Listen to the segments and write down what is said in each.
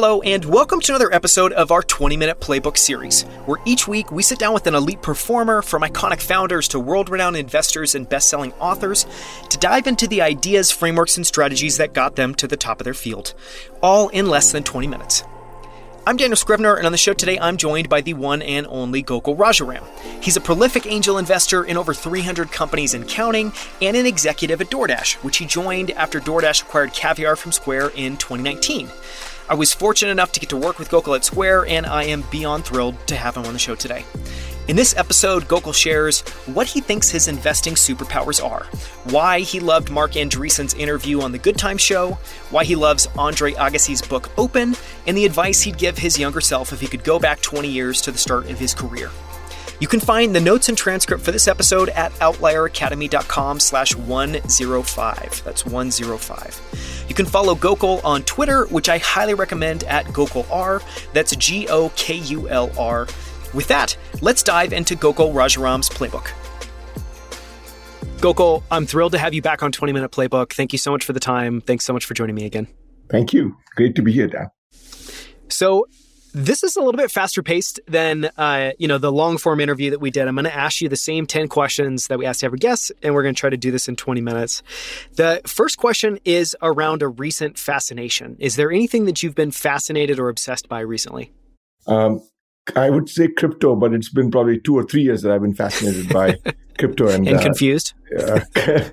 Hello, and welcome to another episode of our 20 minute playbook series, where each week we sit down with an elite performer, from iconic founders to world renowned investors and best selling authors, to dive into the ideas, frameworks, and strategies that got them to the top of their field, all in less than 20 minutes. I'm Daniel Scrivner, and on the show today, I'm joined by the one and only Gokul Rajaram. He's a prolific angel investor in over 300 companies and counting, and an executive at DoorDash, which he joined after DoorDash acquired Caviar from Square in 2019. I was fortunate enough to get to work with Gokul at Square, and I am beyond thrilled to have him on the show today. In this episode, Gokul shares what he thinks his investing superpowers are, why he loved Marc Andreessen's interview on The Good Time Show, why he loves Andre Agassi's book Open, and the advice he'd give his younger self if he could go back 20 years to the start of his career. You can find the notes and transcript for this episode at outlieracademy.com slash 105. That's 105. You can follow Gokul on Twitter, which I highly recommend at GokulR. That's G O K U L R. With that, let's dive into Gokul Rajaram's playbook. Gokul, I'm thrilled to have you back on 20 Minute Playbook. Thank you so much for the time. Thanks so much for joining me again. Thank you. Great to be here, Dan. So, this is a little bit faster paced than uh, you know the long form interview that we did. I'm going to ask you the same 10 questions that we asked every guest, and we're going to try to do this in 20 minutes. The first question is around a recent fascination. Is there anything that you've been fascinated or obsessed by recently? Um, I would say crypto, but it's been probably two or three years that I've been fascinated by crypto and, and uh, confused. Yeah,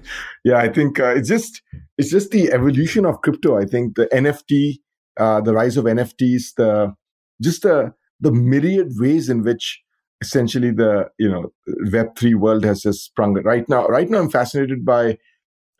yeah. I think uh, it's just it's just the evolution of crypto. I think the NFT, uh, the rise of NFTs, the just the the myriad ways in which essentially the you know Web three world has just sprung. Right now, right now, I'm fascinated by.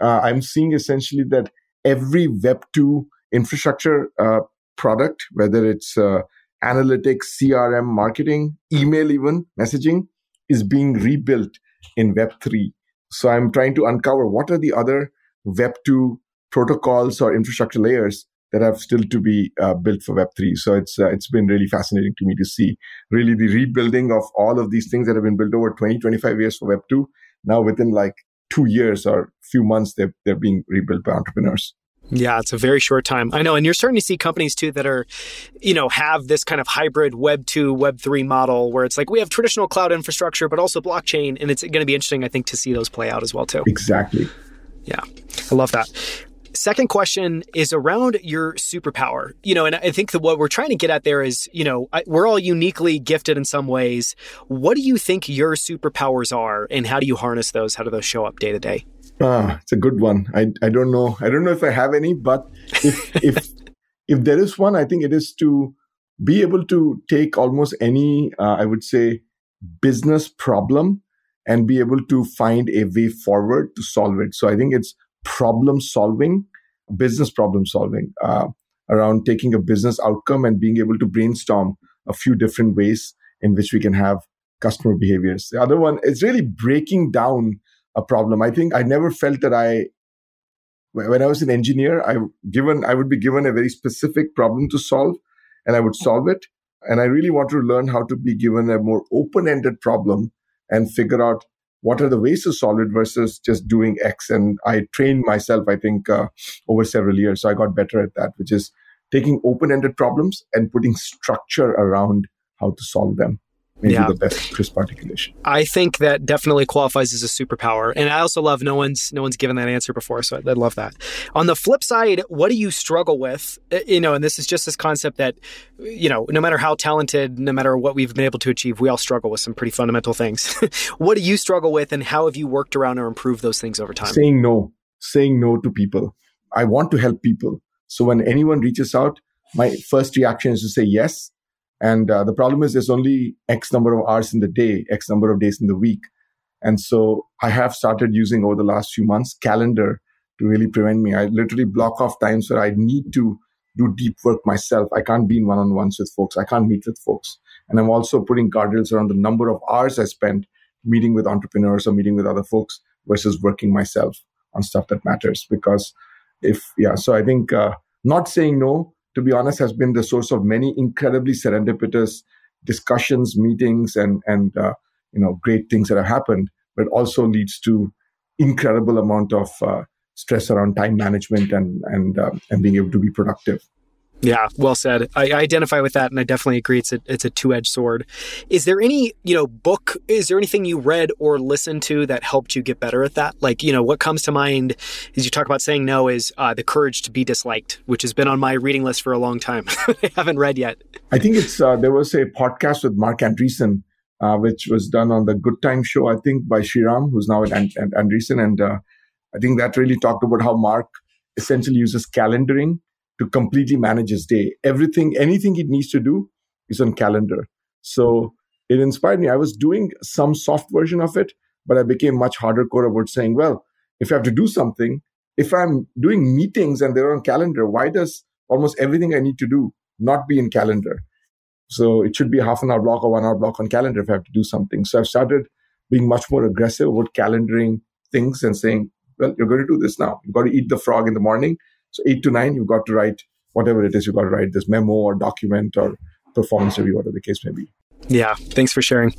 Uh, I'm seeing essentially that every Web two infrastructure uh, product, whether it's uh, analytics, CRM, marketing, email, even messaging, is being rebuilt in Web3. So I'm trying to uncover what are the other Web2 protocols or infrastructure layers that have still to be uh, built for Web3. So it's uh, it's been really fascinating to me to see really the rebuilding of all of these things that have been built over 20, 25 years for Web2. Now within like two years or few months, they're, they're being rebuilt by entrepreneurs. Yeah, it's a very short time. I know. And you're starting to see companies too that are, you know, have this kind of hybrid Web 2, Web 3 model where it's like we have traditional cloud infrastructure, but also blockchain. And it's going to be interesting, I think, to see those play out as well too. Exactly. Yeah, I love that. Second question is around your superpower. You know, and I think that what we're trying to get at there is, you know, we're all uniquely gifted in some ways. What do you think your superpowers are and how do you harness those? How do those show up day to day? Ah, it's a good one. I I don't know. I don't know if I have any, but if if if there is one, I think it is to be able to take almost any, uh, I would say, business problem and be able to find a way forward to solve it. So I think it's problem solving, business problem solving uh, around taking a business outcome and being able to brainstorm a few different ways in which we can have customer behaviors. The other one is really breaking down a problem. I think I never felt that I, when I was an engineer, I given I would be given a very specific problem to solve, and I would solve it. And I really want to learn how to be given a more open-ended problem and figure out what are the ways to solve it versus just doing X. And I trained myself, I think, uh, over several years, so I got better at that, which is taking open-ended problems and putting structure around how to solve them maybe yeah. the best crisp articulation. I think that definitely qualifies as a superpower, and I also love no one's no one's given that answer before, so I, I love that. On the flip side, what do you struggle with? Uh, you know, and this is just this concept that you know, no matter how talented, no matter what we've been able to achieve, we all struggle with some pretty fundamental things. what do you struggle with, and how have you worked around or improved those things over time? Saying no, saying no to people. I want to help people, so when anyone reaches out, my first reaction is to say yes and uh, the problem is there's only X number of hours in the day, X number of days in the week. And so I have started using over the last few months calendar to really prevent me. I literally block off times where I need to do deep work myself. I can't be in one on ones with folks. I can't meet with folks. And I'm also putting guardrails around the number of hours I spend meeting with entrepreneurs or meeting with other folks versus working myself on stuff that matters. Because if, yeah, so I think uh, not saying no, to be honest, has been the source of many incredibly serendipitous discussions, meetings, and and uh, you know great things that have happened. But also leads to incredible amount of uh, stress around time management and and uh, and being able to be productive. Yeah, well said. I, I, identify with that, and I definitely agree. It's a it's a two edged sword. Is there any you know book? Is there anything you read or listened to that helped you get better at that? Like you know, what comes to mind as you talk about saying no is uh, the courage to be disliked, which has been on my reading list for a long time. I haven't read yet. I think it's uh, there was a podcast with Marc Andreessen, uh, which was done on the Good Time Show, I think by Sriram, who's now at and- Andreessen, and uh, I think that really talked about how Marc essentially uses calendaring to completely manage his day. Everything, anything he needs to do is on calendar. So it inspired me. I was doing some soft version of it, but I became much harder core about saying, well, if I have to do something, if I'm doing meetings and they're on calendar, why does almost everything I need to do not be in calendar? So it should be half an hour block or one hour block on calendar if I have to do something. So I've started being much more aggressive about calendaring things and saying, well, you're going to do this now. You've got to eat the frog in the morning. So eight to nine, you've got to write whatever it is you've got to write this memo or document or performance review, whatever the case may be. Yeah, thanks for sharing.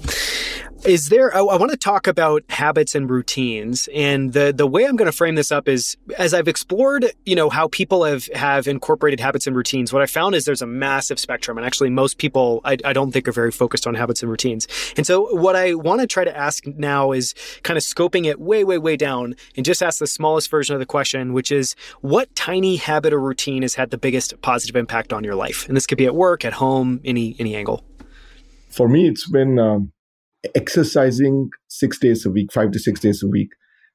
Is there? I, I want to talk about habits and routines, and the the way I'm going to frame this up is as I've explored, you know, how people have have incorporated habits and routines. What I found is there's a massive spectrum, and actually, most people I, I don't think are very focused on habits and routines. And so, what I want to try to ask now is kind of scoping it way, way, way down, and just ask the smallest version of the question, which is, what tiny habit or routine has had the biggest positive impact on your life? And this could be at work, at home, any any angle. For me, it's been um, exercising six days a week, five to six days a week,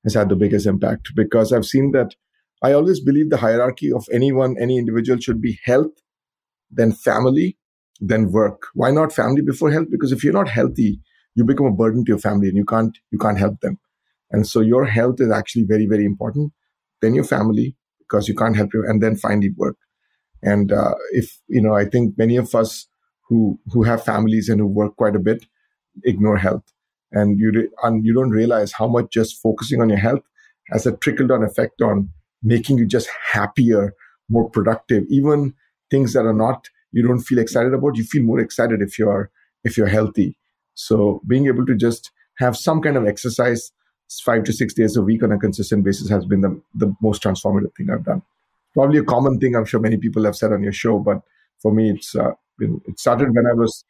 has had the biggest impact because I've seen that I always believe the hierarchy of anyone, any individual should be health, then family, then work. Why not family before health? Because if you're not healthy, you become a burden to your family and you can't you can't help them. And so your health is actually very, very important. Then your family, because you can't help you, and then finally work. And uh, if you know, I think many of us who who have families and who work quite a bit ignore health. And you re- and you don't realize how much just focusing on your health has a trickle down effect on making you just happier more productive. Even things that are not you don't feel excited about you feel more excited if you're if you're healthy. So being able to just have some kind of exercise five to six days a week on a consistent basis has been the, the most transformative thing i've done. Probably a common thing i'm sure many people have said on your show but for me it's uh, it started when I was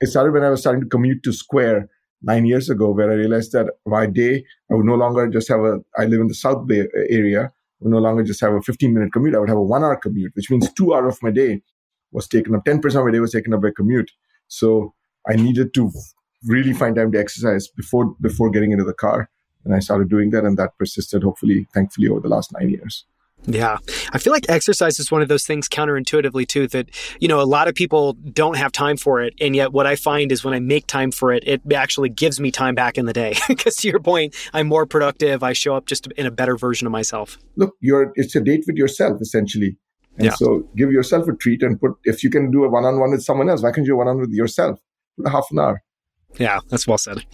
it started when I was starting to commute to Square nine years ago, where I realized that my day I would no longer just have a. I live in the South Bay area. I would no longer just have a 15 minute commute. I would have a one hour commute, which means two hours of my day was taken up. 10% of my day was taken up by commute. So I needed to really find time to exercise before before getting into the car. And I started doing that, and that persisted, hopefully, thankfully, over the last nine years. Yeah. I feel like exercise is one of those things counterintuitively too that, you know, a lot of people don't have time for it. And yet what I find is when I make time for it, it actually gives me time back in the day. Because to your point, I'm more productive. I show up just in a better version of myself. Look, you're, it's a date with yourself essentially. And yeah. so give yourself a treat and put, if you can do a one on one with someone else, why can't you one on with yourself? Put a half an hour. Yeah, that's well said.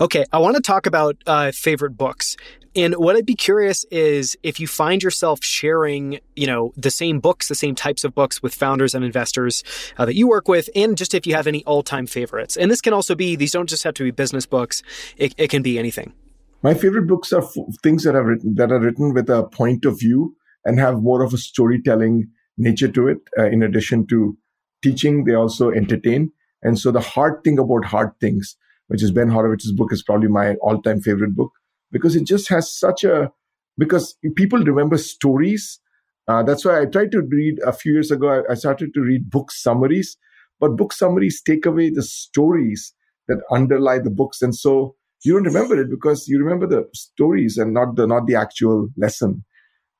Okay, I want to talk about uh, favorite books. And what I'd be curious is if you find yourself sharing, you know, the same books, the same types of books with founders and investors uh, that you work with, and just if you have any all-time favorites. And this can also be; these don't just have to be business books; it, it can be anything. My favorite books are f- things that are written that are written with a point of view and have more of a storytelling nature to it. Uh, in addition to teaching, they also entertain. And so, the hard thing about hard things, which is Ben Horowitz's book, is probably my all-time favorite book because it just has such a because people remember stories. Uh, that's why I tried to read a few years ago. I, I started to read book summaries, but book summaries take away the stories that underlie the books, and so you don't remember it because you remember the stories and not the not the actual lesson.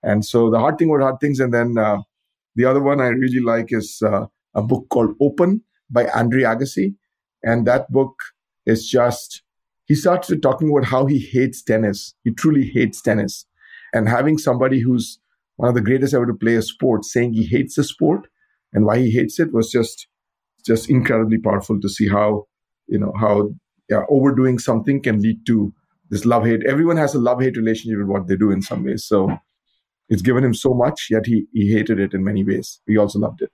And so the hard thing about hard things, and then uh, the other one I really like is uh, a book called Open by Andre Agassi, and that book is just he starts talking about how he hates tennis. He truly hates tennis. And having somebody who's one of the greatest ever to play a sport saying he hates the sport and why he hates it was just just incredibly powerful to see how you know how yeah, overdoing something can lead to this love hate. Everyone has a love hate relationship with what they do in some ways. So it's given him so much, yet he he hated it in many ways. He also loved it.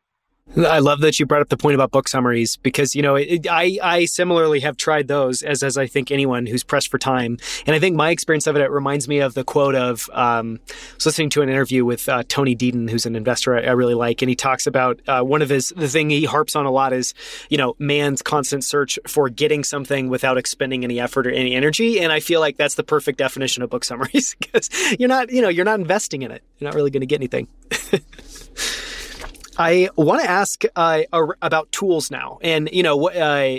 I love that you brought up the point about book summaries because you know it, I I similarly have tried those as as I think anyone who's pressed for time, and I think my experience of it, it reminds me of the quote of um, I was listening to an interview with uh, Tony Deden, who's an investor I, I, really like, and he talks about uh, one of his the thing he harps on a lot is you know man's constant search for getting something without expending any effort or any energy, and I feel like that's the perfect definition of book summaries because you're not you know you're not investing in it, you're not really going to get anything. I want to ask uh, about tools now. And, you know, what uh,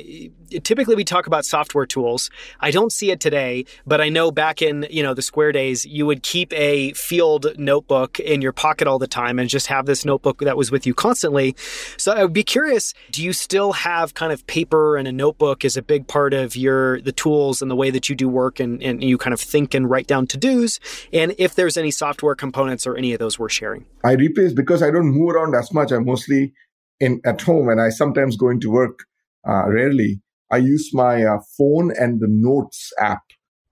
typically we talk about software tools. I don't see it today, but I know back in, you know, the Square days, you would keep a field notebook in your pocket all the time and just have this notebook that was with you constantly. So I would be curious, do you still have kind of paper and a notebook as a big part of your the tools and the way that you do work and, and you kind of think and write down to-dos? And if there's any software components or any of those worth sharing? I replace because I don't move around as much. I'm mostly in at home and I sometimes go into work uh, rarely. I use my uh, phone and the Notes app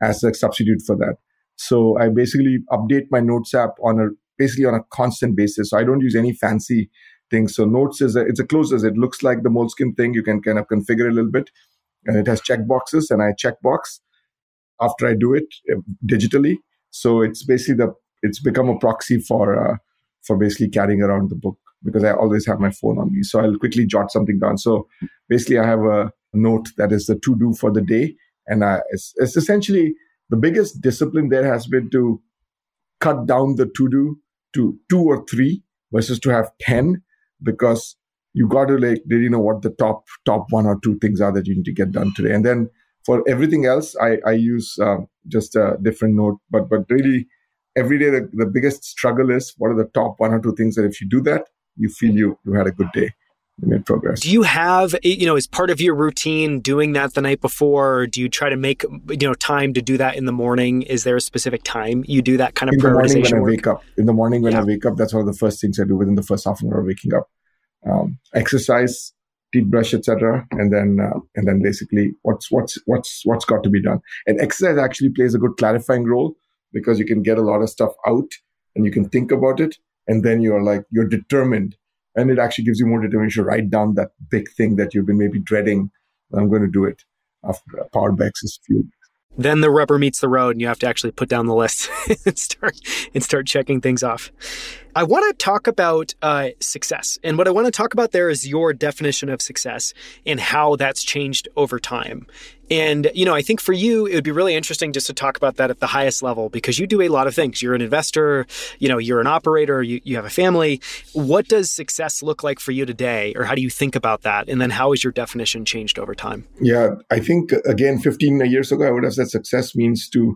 as a substitute for that. So I basically update my Notes app on a basically on a constant basis. So I don't use any fancy things. So Notes is a, it's a closest. It looks like the Moleskine thing. You can kind of configure a little bit, and it has check boxes, and I check box after I do it uh, digitally. So it's basically the it's become a proxy for uh, for basically carrying around the book because I always have my phone on me. So I'll quickly jot something down. So basically, I have a note that is the to do for the day. And uh, it's, it's essentially the biggest discipline there has been to cut down the to do to two or three versus to have 10 because you got to like really know what the top top one or two things are that you need to get done today and then for everything else i i use uh, just a different note but but really every day the, the biggest struggle is what are the top one or two things that if you do that you feel you you had a good day made progress. Do you have, you know, as part of your routine doing that the night before? do you try to make, you know, time to do that in the morning? Is there a specific time you do that kind of in the morning when work? I wake up? In the morning when yeah. I wake up, that's one of the first things I do within the first half an hour of waking up. Um, exercise, teeth brush, etc., and then uh, and then basically what's what's what's what's got to be done. And exercise actually plays a good clarifying role because you can get a lot of stuff out and you can think about it and then you're like you're determined and it actually gives you more determination to write down that big thing that you've been maybe dreading i'm going to do it after powered by excess fuel then the rubber meets the road and you have to actually put down the list and start and start checking things off I want to talk about uh, success. And what I want to talk about there is your definition of success and how that's changed over time. And, you know, I think for you, it would be really interesting just to talk about that at the highest level because you do a lot of things. You're an investor, you know, you're an operator, you, you have a family. What does success look like for you today? Or how do you think about that? And then how has your definition changed over time? Yeah, I think, again, 15 years ago, I would have said success means to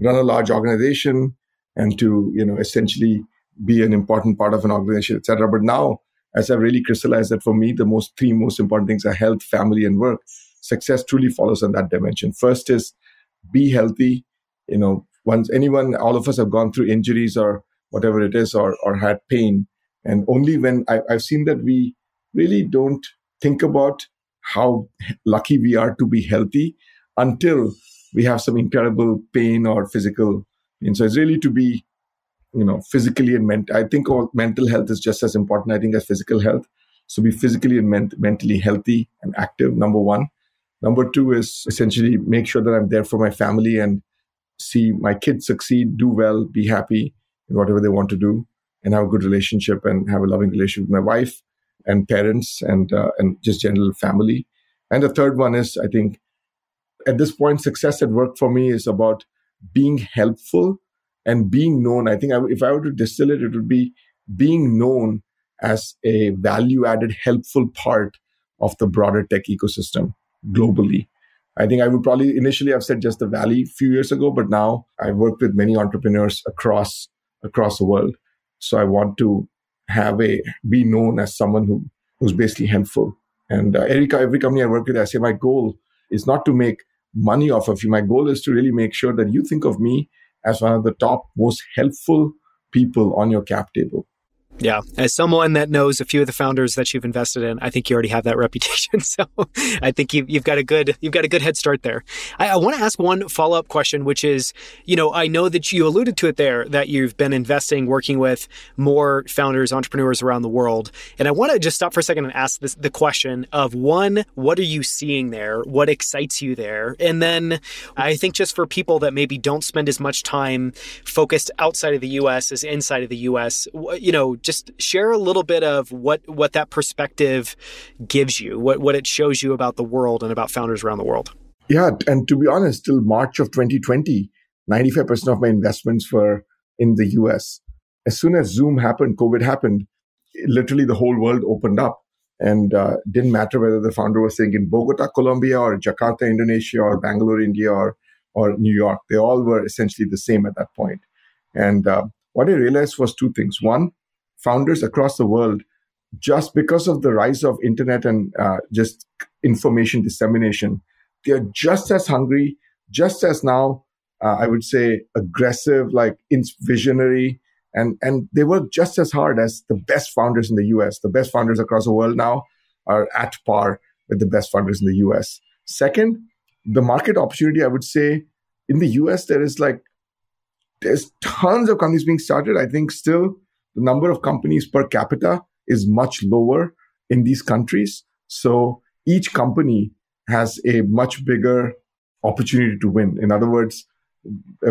run a large organization and to, you know, essentially be an important part of an organization, etc. But now, as I've really crystallized that for me, the most three most important things are health, family, and work. Success truly follows on that dimension. First is be healthy. You know, once anyone, all of us have gone through injuries or whatever it is, or or had pain, and only when I, I've seen that we really don't think about how lucky we are to be healthy until we have some incredible pain or physical. And so it's really to be you know physically and mental i think all mental health is just as important i think as physical health. So be physically and ment- mentally healthy and active number one. Number two is essentially make sure that i'm there for my family and see my kids succeed do well be happy in whatever they want to do and have a good relationship and have a loving relationship with my wife and parents and uh, and just general family. And the third one is i think at this point success at work for me is about being helpful and being known. I think I, if I were to distill it, it would be being known as a value added, helpful part of the broader tech ecosystem globally. I think I would probably initially have said just the Valley a few years ago, but now I've worked with many entrepreneurs across across the world. So I want to have a be known as someone who who's basically helpful. And uh, every every company I work with, I say my goal is not to make money off of you. My goal is to really make sure that you think of me as one of the top most helpful people on your cap table. Yeah, as someone that knows a few of the founders that you've invested in, I think you already have that reputation. So I think you've, you've got a good you've got a good head start there. I, I want to ask one follow up question, which is, you know, I know that you alluded to it there that you've been investing, working with more founders, entrepreneurs around the world, and I want to just stop for a second and ask this, the question of one, what are you seeing there? What excites you there? And then I think just for people that maybe don't spend as much time focused outside of the U.S. as inside of the U.S., you know just share a little bit of what what that perspective gives you, what what it shows you about the world and about founders around the world. Yeah, and to be honest, till March of 2020, 95% of my investments were in the US. As soon as Zoom happened, COVID happened, literally the whole world opened up and uh, didn't matter whether the founder was saying in Bogota, Colombia, or Jakarta, Indonesia, or Bangalore, India, or or New York. They all were essentially the same at that point. And uh, what I realized was two things. One, founders across the world, just because of the rise of internet and uh, just information dissemination, they're just as hungry, just as now, uh, I would say, aggressive, like visionary, and and they work just as hard as the best founders in the U.S. The best founders across the world now are at par with the best founders in the U.S. Second, the market opportunity, I would say, in the U.S. there is like there's tons of companies being started. I think still the number of companies per capita is much lower in these countries. So each company has a much bigger opportunity to win. In other words,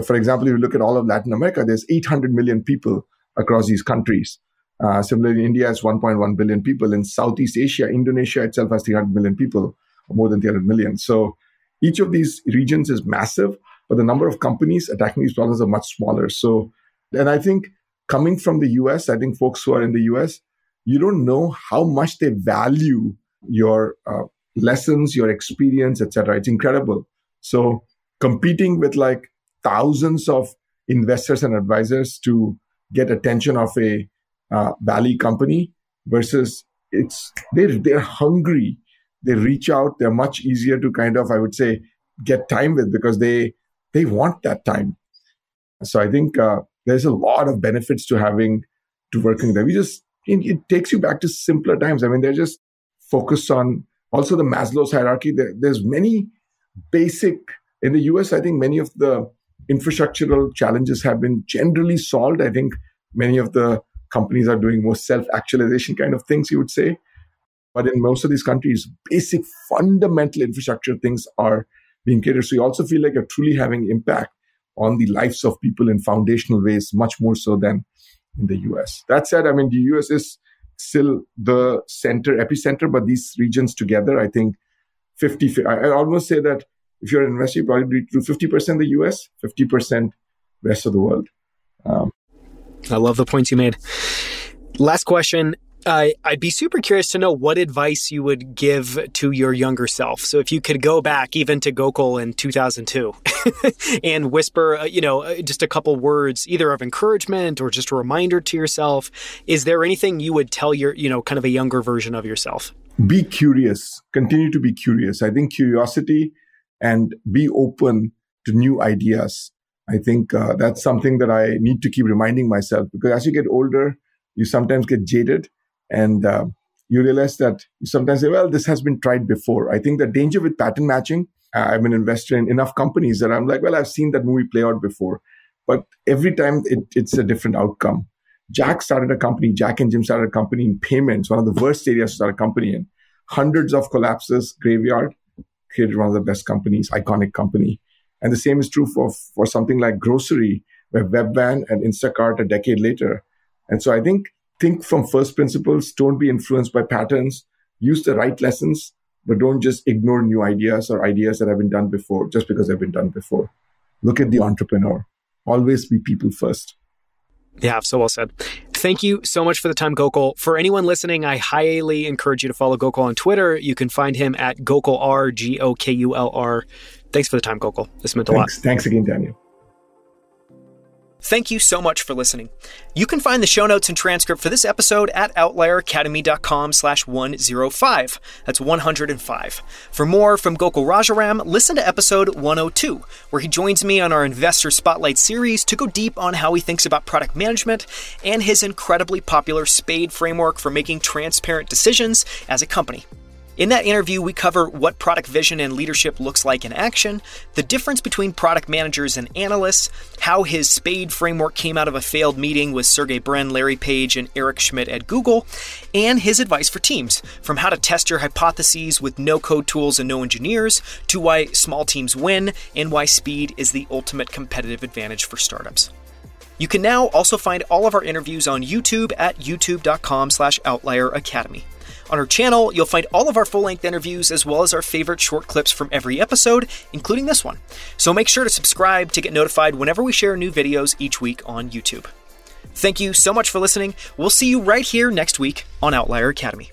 for example, if you look at all of Latin America, there's 800 million people across these countries. Uh, similarly, India has 1.1 billion people. In Southeast Asia, Indonesia itself has 300 million people, or more than 300 million. So each of these regions is massive, but the number of companies attacking these problems are much smaller. So, and I think coming from the US, I think folks who are in the US, you don't know how much they value your uh, lessons, your experience, etc. It's incredible. So competing with like thousands of investors and advisors to get attention of a uh, Valley company versus it's they're they're hungry. They reach out. They're much easier to kind of I would say get time with because they they want that time. So I think uh, there's a lot of benefits to having to working there. We just it, it, takes you back to simpler times. I mean, they're just focused on also the Maslow's hierarchy. There, there's many basic in the US. I think many of the infrastructural challenges have been generally solved. I think many of the companies are doing more self-actualization kind of things. You would say. But in most of these countries, basic fundamental infrastructure things are being catered. So you also feel like you're truly having impact on the lives of people in foundational ways, much more so than in the US. That said, I mean, the US is still the center, epicenter, but these regions together, I think 50, I almost say that if you're an investor, you probably do 50% the US, 50% rest of the world. Um, I love the points you made. Last question. I'd be super curious to know what advice you would give to your younger self. So if you could go back even to Gokul in 2002 and whisper, uh, you know, uh, just a couple words, either of encouragement or just a reminder to yourself, is there anything you would tell your, you know, kind of a younger version of yourself? Be curious. Continue to be curious. I think curiosity and be open to new ideas. I think uh, that's something that I need to keep reminding myself because as you get older, you sometimes get jaded and uh, you realize that you sometimes say, well, this has been tried before. I think the danger with pattern matching, uh, I've been investor in enough companies that I'm like, well, I've seen that movie play out before. But every time it, it's a different outcome. Jack started a company, Jack and Jim started a company in payments, one of the worst areas to start a company in. Hundreds of collapses, graveyard, created one of the best companies, iconic company. And the same is true for, for something like grocery, where Webvan and Instacart a decade later. And so I think think from first principles, don't be influenced by patterns, use the right lessons, but don't just ignore new ideas or ideas that have been done before just because they've been done before. Look at the entrepreneur. Always be people first. Yeah, so well said. Thank you so much for the time, Gokul. For anyone listening, I highly encourage you to follow Gokul on Twitter. You can find him at Gokul R, G O K U L R. Thanks for the time, Gokul. This meant a Thanks. lot. Thanks again, Daniel. Thank you so much for listening. You can find the show notes and transcript for this episode at outlieracademy.com slash 105. That's 105. For more from Gokul Rajaram, listen to episode 102, where he joins me on our Investor Spotlight series to go deep on how he thinks about product management and his incredibly popular SPADE framework for making transparent decisions as a company. In that interview, we cover what product vision and leadership looks like in action, the difference between product managers and analysts, how his SPADE framework came out of a failed meeting with Sergey Brin, Larry Page, and Eric Schmidt at Google, and his advice for teams, from how to test your hypotheses with no code tools and no engineers, to why small teams win, and why speed is the ultimate competitive advantage for startups. You can now also find all of our interviews on YouTube at youtube.com slash outlier academy. On our channel, you'll find all of our full length interviews as well as our favorite short clips from every episode, including this one. So make sure to subscribe to get notified whenever we share new videos each week on YouTube. Thank you so much for listening. We'll see you right here next week on Outlier Academy.